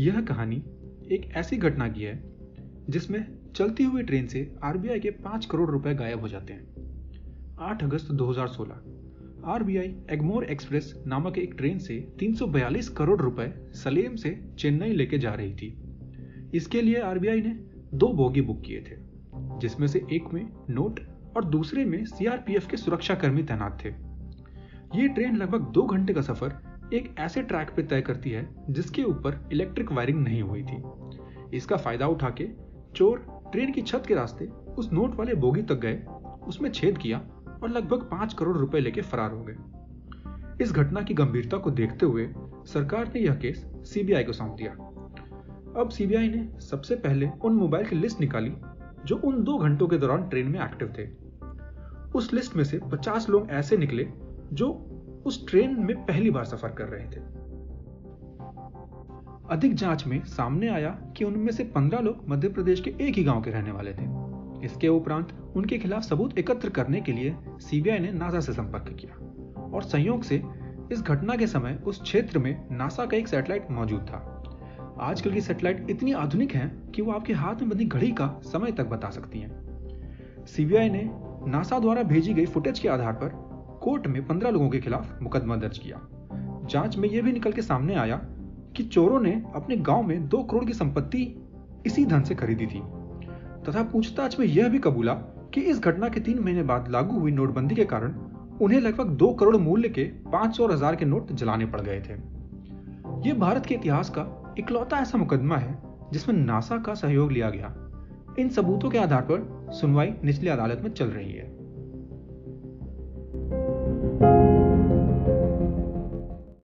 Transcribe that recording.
यह कहानी एक ऐसी घटना की है, जिसमें चलती हुई ट्रेन से आरबीआई के पाँच करोड़ रुपए गायब हो जाते हैं। 8 अगस्त 2016 आरबीआई एगमोर एक्सप्रेस नामक एक ट्रेन से 342 करोड़ रुपए सलेम से चेन्नई लेके जा रही थी। इसके लिए आरबीआई ने दो बोगी बुक किए थे, जिसमें से एक में नोट और दूसरे में सीआरपीएफ के सुरक्षाकर्मी तैनात थे। ये ट्रेन लगभग दो घंटे का सफ़र एक ऐसे ट्रैक पे तय करती है, जिसके ऊपर इलेक्ट्रिक वायरिंग नहीं हुई थी। इसका फ़ायदा उठा के चोर ट्रेन की छत के रास्ते उस नोट वाले बोगी तक गए, उसमें छेद किया और लगभग पाँच करोड़ रुपए लेके फरार हो गए। इस घटना की गंभीरता को देखते हुए सरकार ने यह केस सीबीआई को सौंप दिया। अब सीबीआई ने सबसे पहले उन मोबाइल की लिस्ट निकाली, जो उन दो घंटों के दौरान ट्रेन में एक्टिव थे। उस लिस्ट में से 50 लोग ऐसे निकले, जो उस ट्रेन में पहली बार सफ़र कर रहे थे। अधिक जाँच में सामने आया कि उनमें से 15 लोग मध्य प्रदेश के एक ही गाँव के रहने वाले थे। इसके उपरांत उनके खिलाफ सबूत एकत्र करने के लिए सीबीआई ने नासा से संपर्क किया और संयोग से इस घटना के समय उस क्षेत्र में नासा का एक सैटेलाइट मौजूद था। आजकल की सैटेलाइट इतनी आधुनिक हैं कि वो आपके हाथ में बंधी घड़ी का समय तक बता सकती हैं। सीबीआई ने नासा द्वारा भेजी गई फुटेज के आधार पर कोर्ट में पंद्रह लोगों के खिलाफ मुकदमा दर्ज किया। जाँच में यह भी निकल के सामने आया कि चोरों ने अपने गाँव में दो करोड़ की संपत्ति इसी धन से खरीदी थी। तथा पूछताछ में यह भी कबूला कि इस घटना के तीन महीने बाद लागू हुई नोटबंदी के कारण उन्हें लगभग दो करोड़ मूल्य के पाँच सौ हज़ार के नोट जलाने पड़ गए थे। ये भारत के इतिहास का इकलौता ऐसा मुकदमा है जिसमें नासा का सहयोग लिया गया। इन सबूतों के आधार पर सुनवाई निचली अदालत में चल रही है।